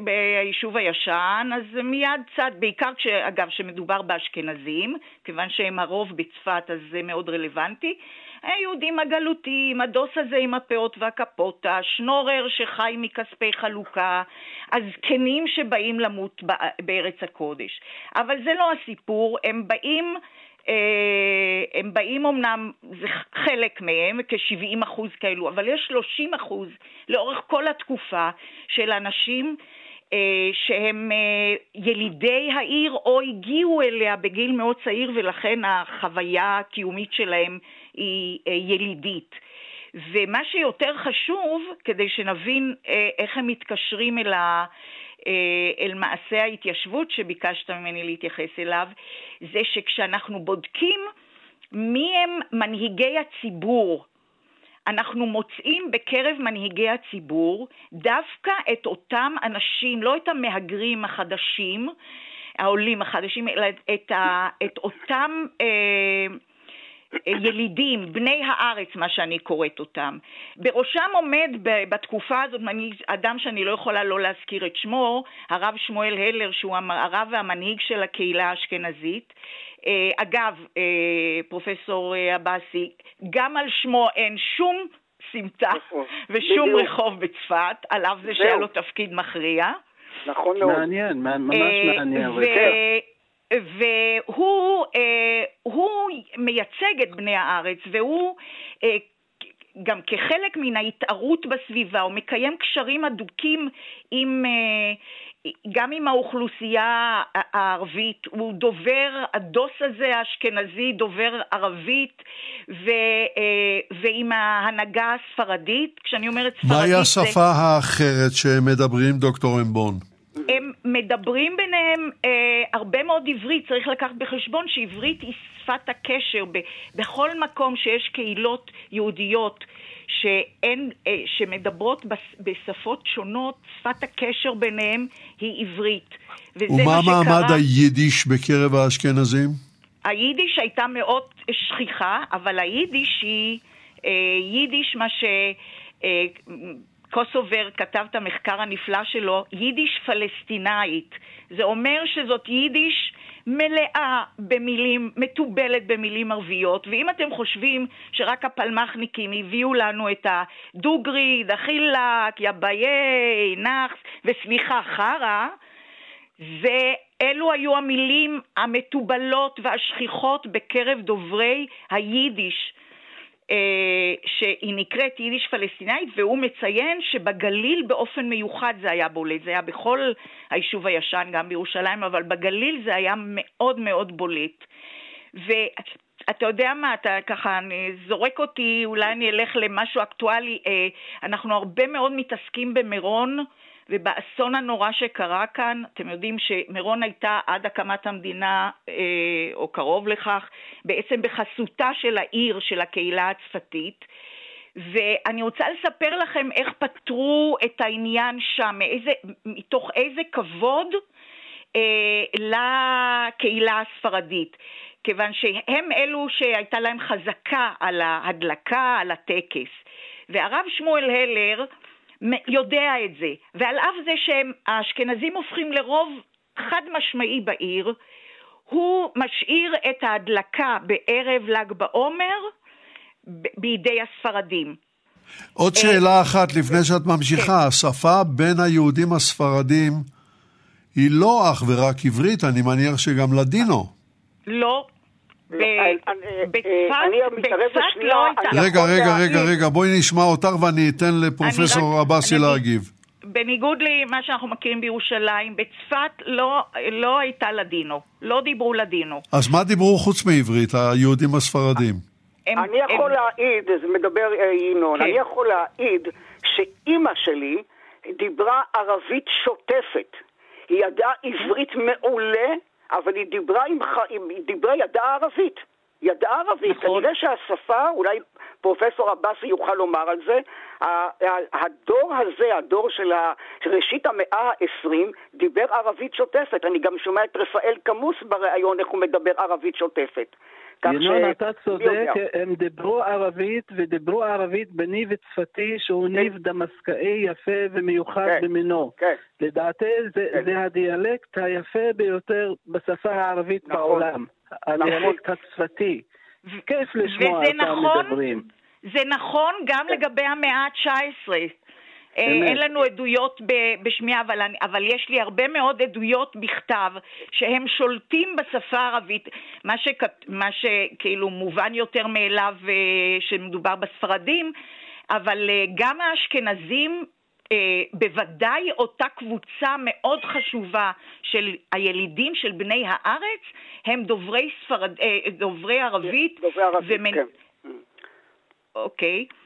ביישוב הישן, אז מיד צד, בעיקר, כש, אגב, כשמדובר באשכנזים, כיוון שהם הרוב בצפת אז זה מאוד רלוונטי, היהודים הגלותיים, הדוס הזה עם הפאות והקפוטה, שנורר שחי מכספי חלוקה, הזקנים שבאים למות בארץ הקודש. אבל זה לא הסיפור, הם באים הם באים אמנם, זה חלק מהם, כ-70 אחוז כאלו, אבל יש 30 אחוז לאורך כל התקופה של אנשים אה, שהם אה, ילידי העיר או הגיעו אליה בגיל מאוד צעיר ולכן החוויה הקיומית שלהם היא ילידית. ומה שיותר חשוב, כדי שנבין איך הם מתקשרים אל ה... אה, אל מעשה ההתיישבות שביקשת ממני להתייחס אליו, זה שכשאנחנו בודקים מי הם מנהיגי הציבור, אנחנו מוצאים בקרב מנהיגי הציבור דווקא את אותם אנשים, לא את המהגרים החדשים, העולים החדשים, אלא את, ה, את אותם אה, ילידים, בני הארץ, מה שאני קוראת אותם. בראשם עומד בתקופה הזאת אדם שאני לא יכולה לא להזכיר את שמו, הרב שמואל הלר, שהוא הרב והמנהיג של הקהילה האשכנזית. אה, אגב, אה, פרופסור אה, עבאסי, גם על שמו אין שום סמטה נכון. ושום בדיוק. רחוב בצפת, על אף זה שהיה לו תפקיד מכריע. נכון מאוד. מעניין, ממש מעניין. והוא אה, הוא מייצג את בני הארץ, והוא אה, גם כחלק מן ההתערות בסביבה, הוא מקיים קשרים הדוקים עם, אה, גם עם האוכלוסייה הערבית, הוא דובר, הדוס הזה האשכנזי דובר ערבית ו, ועם ההנהגה הספרדית, כשאני אומרת ספרדית מהי השפה זה... האחרת שמדברים דוקטור אמבון? הם מדברים ביניהם אה, הרבה מאוד עברית, צריך לקחת בחשבון שעברית היא שפת הקשר ב, בכל מקום שיש קהילות יהודיות שאין, אה, שמדברות בס, בשפות שונות, שפת הקשר ביניהם היא עברית. ומה מעמד היידיש בקרב האשכנזים? היידיש הייתה מאוד שכיחה, אבל היידיש היא אה, יידיש, מה ש... קוסובר כתב את המחקר הנפלא שלו, יידיש פלסטינאית. זה אומר שזאת יידיש מלאה במילים, מתובלת במילים ערביות, ואם אתם חושבים שרק הפלמחניקים הביאו לנו את הדוגרי, דחילק, יביי, נאחס וסמיכה חרא, ואלו היו המילים המתובלות והשכיחות בקרב דוברי היידיש. אה, שהיא נקראת יידיש פלסטינאית, והוא מציין שבגליל באופן מיוחד זה היה בולט. זה היה בכל היישוב הישן, גם בירושלים, אבל בגליל זה היה מאוד מאוד בולט. ואתה יודע מה, אתה ככה זורק אותי, אולי אני אלך למשהו אקטואלי. אה, אנחנו הרבה מאוד מתעסקים במירון. ובאסון הנורא שקרה כאן, אתם יודעים שמירון הייתה עד הקמת המדינה, אה, או קרוב לכך, בעצם בחסותה של העיר, של הקהילה הצפתית. ואני רוצה לספר לכם איך פתרו את העניין שם, מאיזה, מתוך איזה כבוד אה, לקהילה הספרדית. כיוון שהם אלו שהייתה להם חזקה על ההדלקה, על הטקס. והרב שמואל הלר, יודע את זה, ועל אף זה שהאשכנזים הופכים לרוב חד משמעי בעיר, הוא משאיר את ההדלקה בערב ל"ג בעומר בידי הספרדים. עוד אה, שאלה אחת לפני שאת ממשיכה, כן. השפה בין היהודים הספרדים היא לא אך ורק עברית, אני מניח שגם לדינו. לא, בצפת לא הייתה... רגע, רגע, רגע, רגע, בואי נשמע אותך ואני אתן לפרופסור עבאסי להגיב. בניגוד למה שאנחנו מכירים בירושלים, בצפת לא, לא הייתה לדינו, לא דיברו לדינו. אז מה דיברו חוץ מעברית, היהודים הספרדים? אני יכול להעיד, זה מדבר אה, ינון, אני כן. יכול להעיד שאימא שלי דיברה ערבית שוטפת. היא ידעה עברית מעולה, אבל היא דיברה עם, היא דיברה, ידעה ערבית. ידעה ערבית. נכון. כנראה שהשפה, אולי פרופסור עבאסי יוכל לומר על זה, הדור הזה, הדור של ראשית המאה ה-20, דיבר ערבית שוטפת. אני גם שומע את רפאל קמוס בריאיון איך הוא מדבר ערבית שוטפת. ינון, אתה צודק, הם דיברו ערבית, ודיברו ערבית בניב צפתי שהוא כן. ניב דמסקאי יפה ומיוחד כן. במינו. כן. לדעתי זה, כן. זה הדיאלקט היפה ביותר בשפה הערבית נכון. בעולם. נכון. הדיאלקט הצפתי. כיף לשמוע אותם נכון, מדברים. זה נכון גם לגבי המאה ה-19. אה, אין לנו עדויות בשמיעה, אבל, אבל יש לי הרבה מאוד עדויות בכתב שהם שולטים בשפה הערבית, מה, שכ, מה שכאילו מובן יותר מאליו אה, שמדובר בספרדים, אבל אה, גם האשכנזים בוודאי אותה קבוצה מאוד חשובה של הילידים של בני הארץ הם דוברי, ספרד, דוברי ערבית. דוברי ערבית, ומנ... כן. אוקיי. Okay.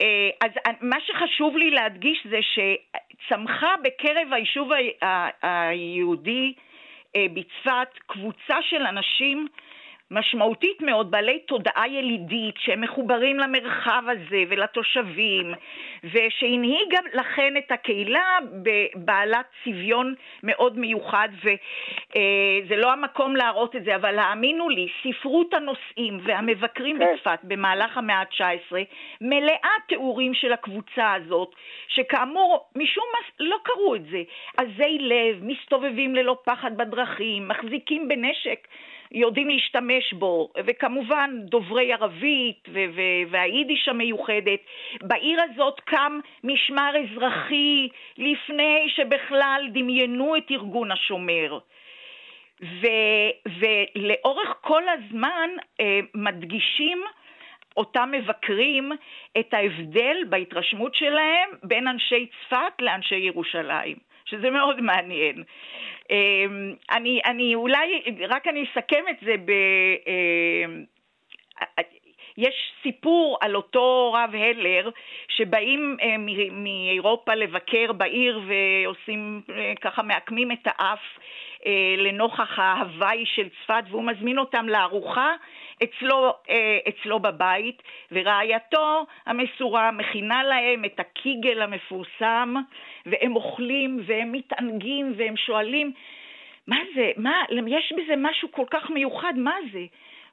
אה, אז מה שחשוב לי להדגיש זה שצמחה בקרב היישוב היהודי אה, בצפת קבוצה של אנשים משמעותית מאוד, בעלי תודעה ילידית, שהם מחוברים למרחב הזה ולתושבים, ושהנהיג גם לכן את הקהילה בעלת צביון מאוד מיוחד, וזה לא המקום להראות את זה, אבל האמינו לי, ספרות הנושאים והמבקרים כן. בצפת במהלך המאה ה-19 מלאה תיאורים של הקבוצה הזאת, שכאמור, משום מה לא קראו את זה. עזי לב, מסתובבים ללא פחד בדרכים, מחזיקים בנשק. יודעים להשתמש בו, וכמובן דוברי ערבית והיידיש המיוחדת. בעיר הזאת קם משמר אזרחי לפני שבכלל דמיינו את ארגון השומר. ו, ולאורך כל הזמן אה, מדגישים אותם מבקרים את ההבדל בהתרשמות שלהם בין אנשי צפת לאנשי ירושלים, שזה מאוד מעניין. אמ, אני, אני אולי, רק אני אסכם את זה ב... אמ, יש סיפור על אותו רב הלר שבאים אה, מאירופה לבקר בעיר ועושים אה, ככה מעקמים את האף אה, לנוכח ההוואי של צפת והוא מזמין אותם לארוחה אצלו, אצלו בבית ורעייתו המסורה מכינה להם את הקיגל המפורסם והם אוכלים והם מתענגים והם שואלים מה זה? מה? יש בזה משהו כל כך מיוחד, מה זה?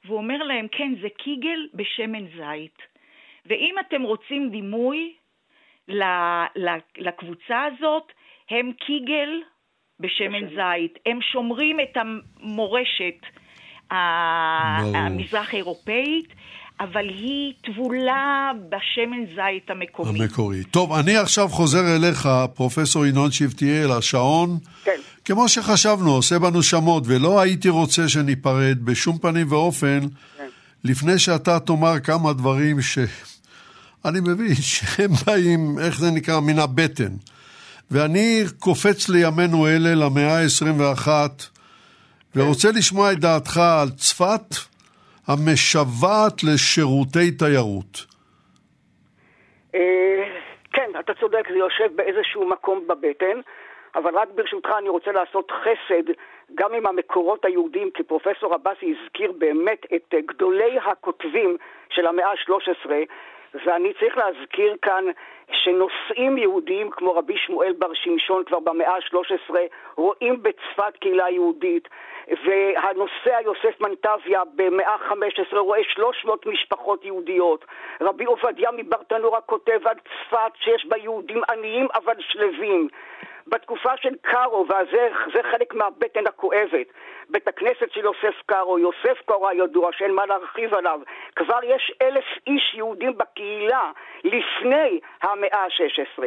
והוא אומר להם, כן, זה קיגל בשמן זית. ואם אתם רוצים דימוי לקבוצה הזאת, הם קיגל בשמן זית. הם שומרים את המורשת המזרח אירופאית, אבל היא טבולה בשמן זית המקומי. המקורי. טוב, אני עכשיו חוזר אליך, פרופסור ינון שבתיאל, השעון. כן. כמו שחשבנו, עושה בנו שמות, ולא הייתי רוצה שניפרד בשום פנים ואופן, כן. לפני שאתה תאמר כמה דברים שאני מבין שהם באים, איך זה נקרא, מן הבטן. ואני קופץ לימינו אלה, למאה ה-21, ורוצה לשמוע את דעתך על צפת המשוועת לשירותי תיירות. אה, כן, אתה צודק, זה יושב באיזשהו מקום בבטן. אבל רק ברשותך אני רוצה לעשות חסד גם עם המקורות היהודיים, כי פרופסור עבאסי הזכיר באמת את גדולי הכותבים של המאה ה-13, ואני צריך להזכיר כאן שנושאים יהודיים כמו רבי שמואל בר שמשון כבר במאה ה-13 רואים בצפת קהילה יהודית, והנוסע יוסף מנטביה במאה ה-15 רואה 300 משפחות יהודיות. רבי עובדיה מברטנורה כותב על צפת שיש בה יהודים עניים אבל שלווים. בתקופה של קארו, וזה חלק מהבטן הכואבת, בית הכנסת של יוסף קארו, יוסף קארו הידוע, שאין מה להרחיב עליו, כבר יש אלף איש יהודים בקהילה לפני המאה ה-16.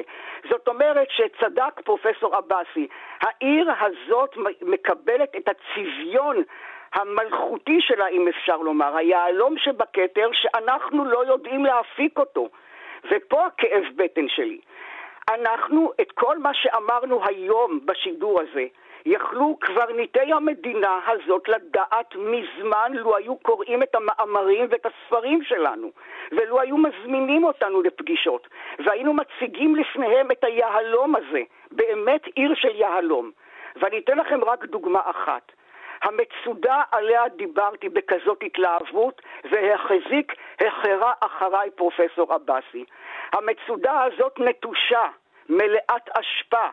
זאת אומרת שצדק פרופסור עבאסי, העיר הזאת מקבלת את הצביון המלכותי שלה, אם אפשר לומר, היהלום שבכתר, שאנחנו לא יודעים להפיק אותו. ופה הכאב בטן שלי. אנחנו, את כל מה שאמרנו היום בשידור הזה, יכלו קברניטי המדינה הזאת לדעת מזמן לו היו קוראים את המאמרים ואת הספרים שלנו ולו היו מזמינים אותנו לפגישות והיינו מציגים לפניהם את היהלום הזה, באמת עיר של יהלום. ואני אתן לכם רק דוגמה אחת. המצודה עליה דיברתי בכזאת התלהבות והחזיק החרה אחריי פרופסור עבאסי. המצודה הזאת נטושה, מלאת אשפה,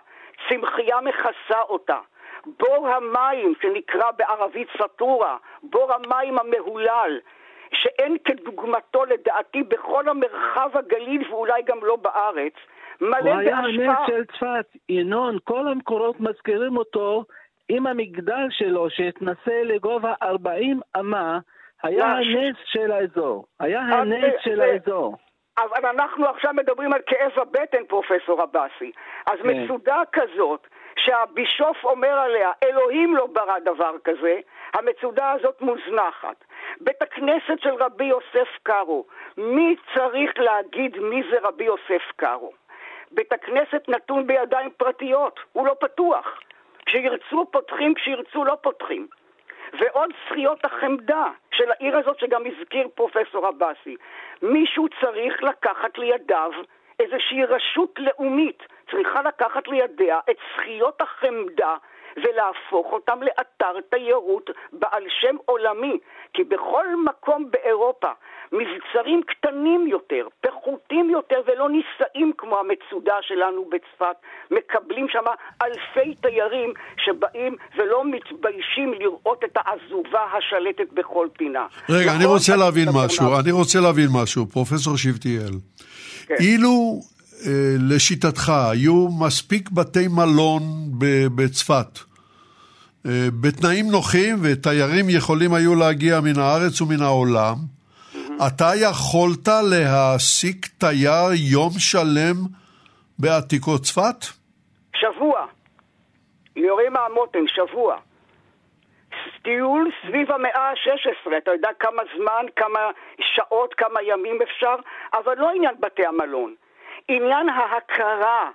צמחייה מכסה אותה. בור המים, שנקרא בערבית סטורה, בור המים המהולל, שאין כדוגמתו לדעתי בכל המרחב הגליל ואולי גם לא בארץ, מלא בהשפעה. הוא היה הנס של צפת, ינון, כל המקורות מזכירים אותו עם המגדל שלו שהתנסה לגובה 40 אמה, היה הנס של האזור. היה הנס של האזור. אבל אנחנו עכשיו מדברים על כאב הבטן, פרופסור עבאסי. אז כן. מצודה כזאת, שהבישוף אומר עליה, אלוהים לא ברא דבר כזה, המצודה הזאת מוזנחת. בית הכנסת של רבי יוסף קארו, מי צריך להגיד מי זה רבי יוסף קארו? בית הכנסת נתון בידיים פרטיות, הוא לא פתוח. כשירצו פותחים, כשירצו לא פותחים. ועוד זכיות החמדה של העיר הזאת שגם הזכיר פרופסור עבאסי. מישהו צריך לקחת לידיו איזושהי רשות לאומית, צריכה לקחת לידיה את זכיות החמדה ולהפוך אותם לאתר תיירות בעל שם עולמי, כי בכל מקום באירופה מבצרים קטנים יותר, פחותים יותר ולא נישאים כמו המצודה שלנו בצפת, מקבלים שם אלפי תיירים שבאים ולא מתביישים לראות את העזובה השלטת בכל פינה. רגע, אני רוצה להבין משהו, אני רוצה להבין משהו, פרופסור שבטיאל. כן. אילו לשיטתך, היו מספיק בתי מלון בצפת, אה, בתנאים נוחים, ותיירים יכולים היו להגיע מן הארץ ומן העולם, אתה יכולת להעסיק תייר יום שלם בעתיקות צפת? שבוע. יורים מהמותן, שבוע. טיול סביב המאה ה-16, אתה יודע כמה זמן, כמה שעות, כמה ימים אפשר, אבל לא עניין בתי המלון. עניין ההכרה,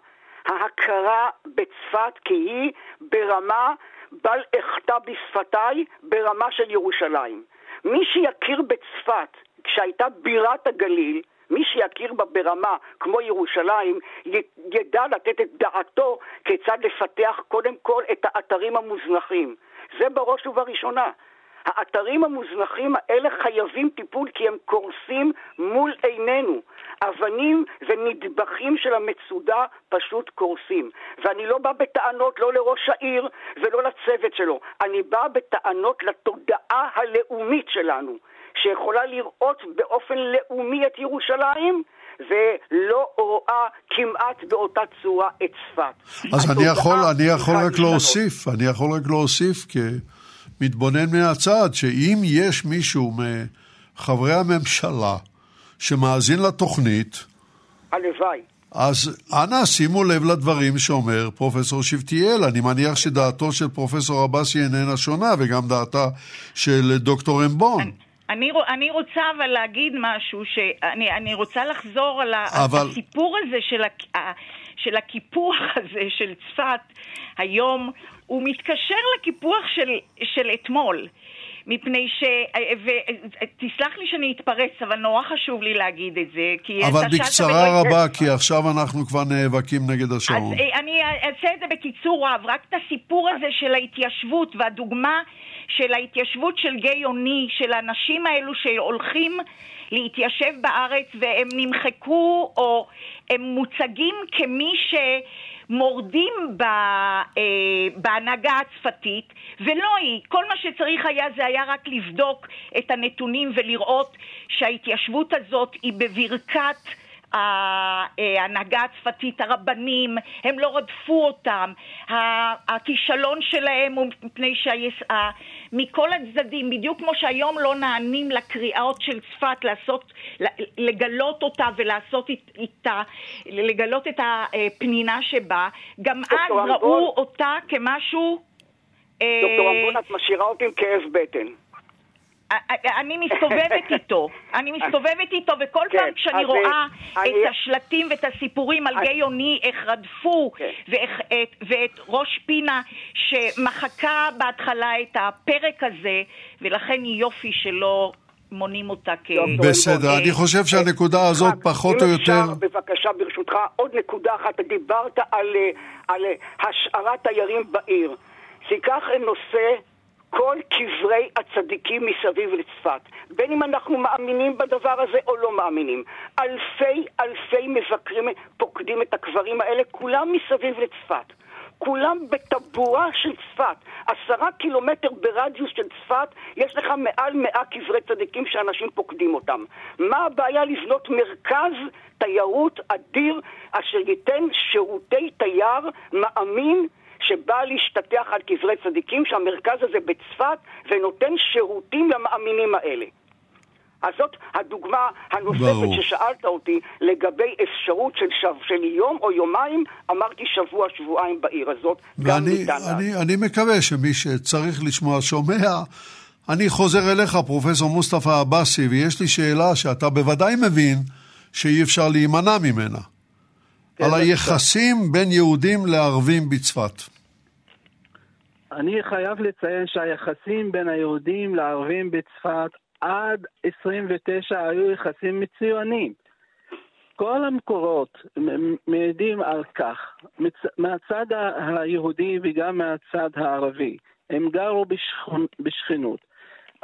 ההכרה בצפת כי היא ברמה בל אחטא בשפתיי, ברמה של ירושלים. מי שיכיר בצפת כשהייתה בירת הגליל, מי שיכיר בה ברמה כמו ירושלים, ידע לתת את דעתו כיצד לפתח קודם כל את האתרים המוזנחים. זה בראש ובראשונה. האתרים המוזנחים האלה חייבים טיפול כי הם קורסים מול עינינו. אבנים ונדבכים של המצודה פשוט קורסים. ואני לא בא בטענות לא לראש העיר ולא לצוות שלו, אני בא בטענות לתודעה הלאומית שלנו. שיכולה לראות באופן לאומי את ירושלים, ולא רואה כמעט באותה צורה את צפת. אז אני יכול, אני יכול רק להוסיף, אני יכול רק להוסיף כמתבונן מהצד, שאם יש מישהו מחברי הממשלה שמאזין לתוכנית, הלוואי. אז אנא שימו לב לדברים שאומר פרופסור שבתיאל. אני מניח שדעתו של פרופסור עבאסי איננה שונה, וגם דעתה של דוקטור אמבון. אני... אני, אני רוצה אבל להגיד משהו, שאני אני רוצה לחזור על אבל... הסיפור הזה של, ה, של הקיפוח הזה של צפת היום, הוא מתקשר לקיפוח של, של אתמול. מפני ש... ותסלח לי שאני אתפרץ, אבל נורא חשוב לי להגיד את זה, כי... אבל בקצרה רבה, כי עכשיו אנחנו כבר נאבקים נגד השעון. אז אה, אני אעשה את זה בקיצור רב, רק את הסיפור הזה של ההתיישבות והדוגמה של ההתיישבות של גיא אוני, של האנשים האלו שהולכים להתיישב בארץ והם נמחקו או הם מוצגים כמי שמורדים ב, אה, בהנהגה הצפתית, ולא היא. כל מה שצריך היה זה היה רק לבדוק את הנתונים ולראות שההתיישבות הזאת היא בברכת ההנהגה הצפתית, הרבנים, הם לא רדפו אותם. הכישלון שלהם הוא מפני שמכל הצדדים, בדיוק כמו שהיום לא נענים לקריאות של צפת לעשות, לגלות אותה ולעשות איתה, לגלות את הפנינה שבה, גם אז ראו אותה כמשהו... דוקטור אמבון, את משאירה אותי עם כאב בטן. אני מסתובבת [laughs] איתו, אני מסתובבת איתו, וכל כן, פעם כשאני רואה אני... את השלטים ואת הסיפורים על גיא אוני, איך רדפו, כן. ואיך, את, ואת ראש פינה שמחקה בהתחלה את הפרק הזה, ולכן יופי שלא מונים אותה כ... בסדר, אני חושב שהנקודה הזאת פחות או יותר... אם אפשר, בבקשה, ברשותך, עוד נקודה אחת. דיברת על, אה, על אה, השארת תיירים בעיר. תיקח נושא כל קברי הצדיקים מסביב לצפת, בין אם אנחנו מאמינים בדבר הזה או לא מאמינים. אלפי אלפי מבקרים פוקדים את הקברים האלה, כולם מסביב לצפת. כולם בטבורה של צפת. עשרה קילומטר ברדיוס של צפת, יש לך מעל מאה קברי צדיקים שאנשים פוקדים אותם. מה הבעיה לבנות מרכז תיירות אדיר אשר ייתן שירותי תייר מאמין שבא להשתטח על קברי צדיקים, שהמרכז הזה בצפת, ונותן שירותים למאמינים האלה. אז זאת הדוגמה הנוספת ברור. ששאלת אותי לגבי אפשרות של, שב, של יום או יומיים, אמרתי שבוע, שבועיים בעיר הזאת, ואני, אני, אני מקווה שמי שצריך לשמוע שומע. אני חוזר אליך, פרופסור מוסטפא עבאסי, ויש לי שאלה שאתה בוודאי מבין שאי אפשר להימנע ממנה. כן, על היחסים בין יהודים לערבים בצפת. אני חייב לציין שהיחסים בין היהודים לערבים בצפת עד 29 היו יחסים מצוינים. כל המקורות מעידים על כך, מהצד היהודי וגם מהצד הערבי. הם גרו בשכנות.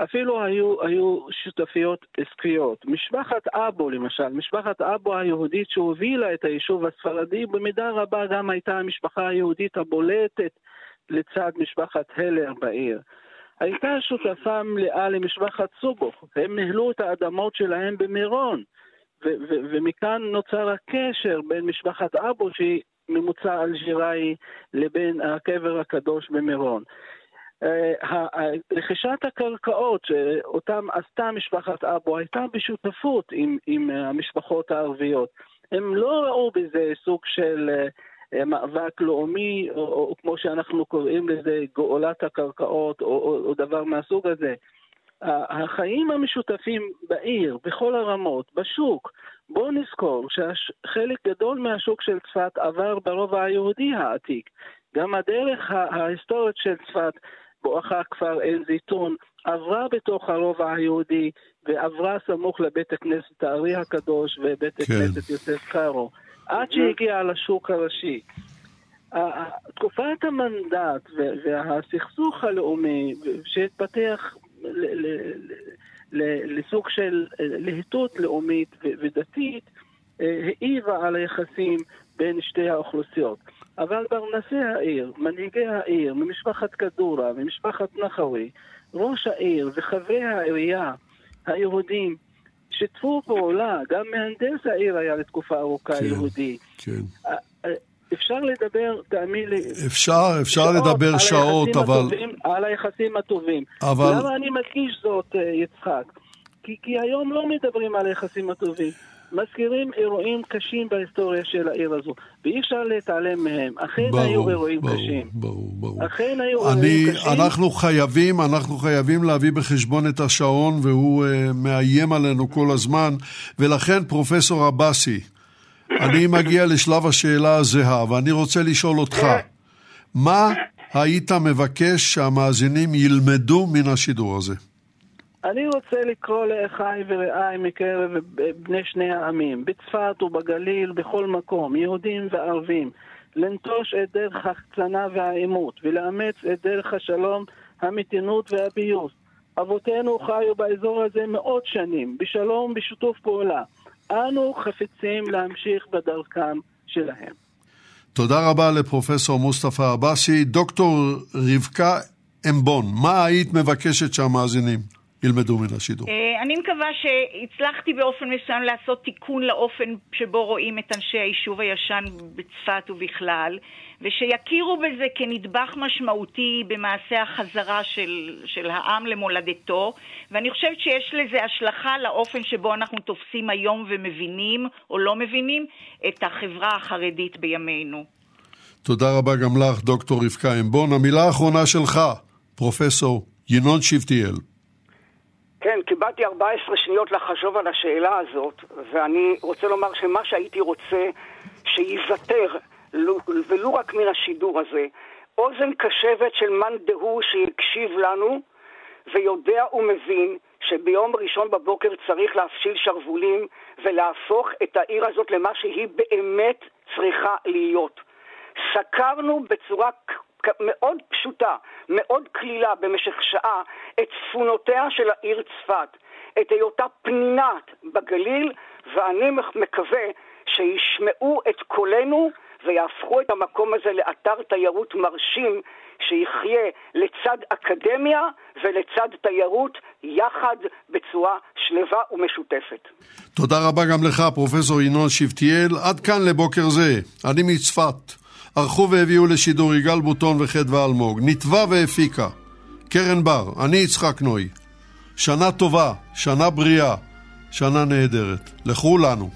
אפילו היו, היו שותפיות עסקיות. משפחת אבו למשל, משפחת אבו היהודית שהובילה את היישוב הספרדי, במידה רבה גם הייתה המשפחה היהודית הבולטת לצד משפחת הלר בעיר. הייתה שותפה מלאה למשפחת סובוך, הם ניהלו את האדמות שלהם במירון, ו- ו- ומכאן נוצר הקשר בין משפחת אבו, שהיא ממוצא אלג'יראי, לבין הקבר הקדוש במירון. אה, רכישת הקרקעות שאותם עשתה משפחת אבו הייתה בשותפות עם, עם המשפחות הערביות. הם לא ראו בזה סוג של מאבק לאומי, או, או, או כמו שאנחנו קוראים לזה, גאולת הקרקעות, או, או, או דבר מהסוג הזה. החיים המשותפים בעיר, בכל הרמות, בשוק, בואו נזכור שחלק גדול מהשוק של צפת עבר ברובע היהודי העתיק. גם הדרך ההיסטורית של צפת, בואכה כפר עין זיתון, עברה בתוך הרובע היהודי ועברה סמוך לבית הכנסת הארי הקדוש ובית כן. הכנסת יוסף קארו, עד שהגיעה לשוק הראשי. תקופת המנדט והסכסוך הלאומי שהתפתח לסוג של להיטות לאומית ודתית העירה על היחסים בין שתי האוכלוסיות. אבל פרנסי העיר, מנהיגי העיר, ממשפחת כדורה, ממשפחת נחווי, ראש העיר וחברי העירייה היהודים שיתפו פעולה, גם מהנדס העיר היה לתקופה ארוכה כן, יהודי. כן. אפשר לדבר, תאמין לי, אפשר, אפשר שעות לדבר שעות, אבל... הטובים, על היחסים הטובים. אבל... למה אני מדגיש זאת, אה, יצחק? כי, כי היום לא מדברים על היחסים הטובים. מזכירים אירועים קשים בהיסטוריה של העיר הזו, ואי אפשר להתעלם מהם. אכן ברור, היו אירועים ברור, קשים. ברור, ברור. אכן היו אני, אירועים קשים. אנחנו חייבים, אנחנו חייבים להביא בחשבון את השעון, והוא uh, מאיים עלינו כל הזמן, ולכן פרופסור עבאסי, אני מגיע לשלב השאלה הזהה, ואני רוצה לשאול אותך, מה היית מבקש שהמאזינים ילמדו מן השידור הזה? אני רוצה לקרוא לאחיי ורעיי מקרב בני שני העמים, בצפת ובגליל, בכל מקום, יהודים וערבים, לנטוש את דרך ההחצנה והעימות, ולאמץ את דרך השלום, המתינות והפיוס. אבותינו חיו באזור הזה מאות שנים, בשלום, בשיתוף פעולה. אנו חפצים להמשיך בדרכם שלהם. תודה רבה לפרופסור מוסטפא עבאסי. דוקטור רבקה אמבון, מה היית מבקשת שהמאזינים ילמדו מן השידור? אה, אני מקווה שהצלחתי באופן מסוים לעשות תיקון לאופן שבו רואים את אנשי היישוב הישן בצפת ובכלל. ושיכירו בזה כנדבך משמעותי במעשה החזרה של, של העם למולדתו, ואני חושבת שיש לזה השלכה לאופן שבו אנחנו תופסים היום ומבינים או לא מבינים את החברה החרדית בימינו. תודה רבה גם לך, דוקטור רבקה אמבון. המילה האחרונה שלך, פרופסור ינון שבטיאל. כן, קיבלתי 14 שניות לחשוב על השאלה הזאת, ואני רוצה לומר שמה שהייתי רוצה שייוותר ולו רק מן השידור הזה, אוזן קשבת של מאן דהוא שהקשיב לנו ויודע ומבין שביום ראשון בבוקר צריך להפשיל שרוולים ולהפוך את העיר הזאת למה שהיא באמת צריכה להיות. סקרנו בצורה מאוד פשוטה, מאוד קלילה במשך שעה את צפונותיה של העיר צפת, את היותה פנינת בגליל, ואני מקווה שישמעו את קולנו ויהפכו את המקום הזה לאתר תיירות מרשים שיחיה לצד אקדמיה ולצד תיירות יחד בצורה שלווה ומשותפת. תודה רבה גם לך, פרופסור ינון שבטיאל. עד כאן לבוקר זה. אני מצפת. ערכו והביאו לשידור יגאל בוטון וחדווה אלמוג. נתבע והפיקה. קרן בר, אני יצחק נוי. שנה טובה, שנה בריאה, שנה נהדרת. לכולנו.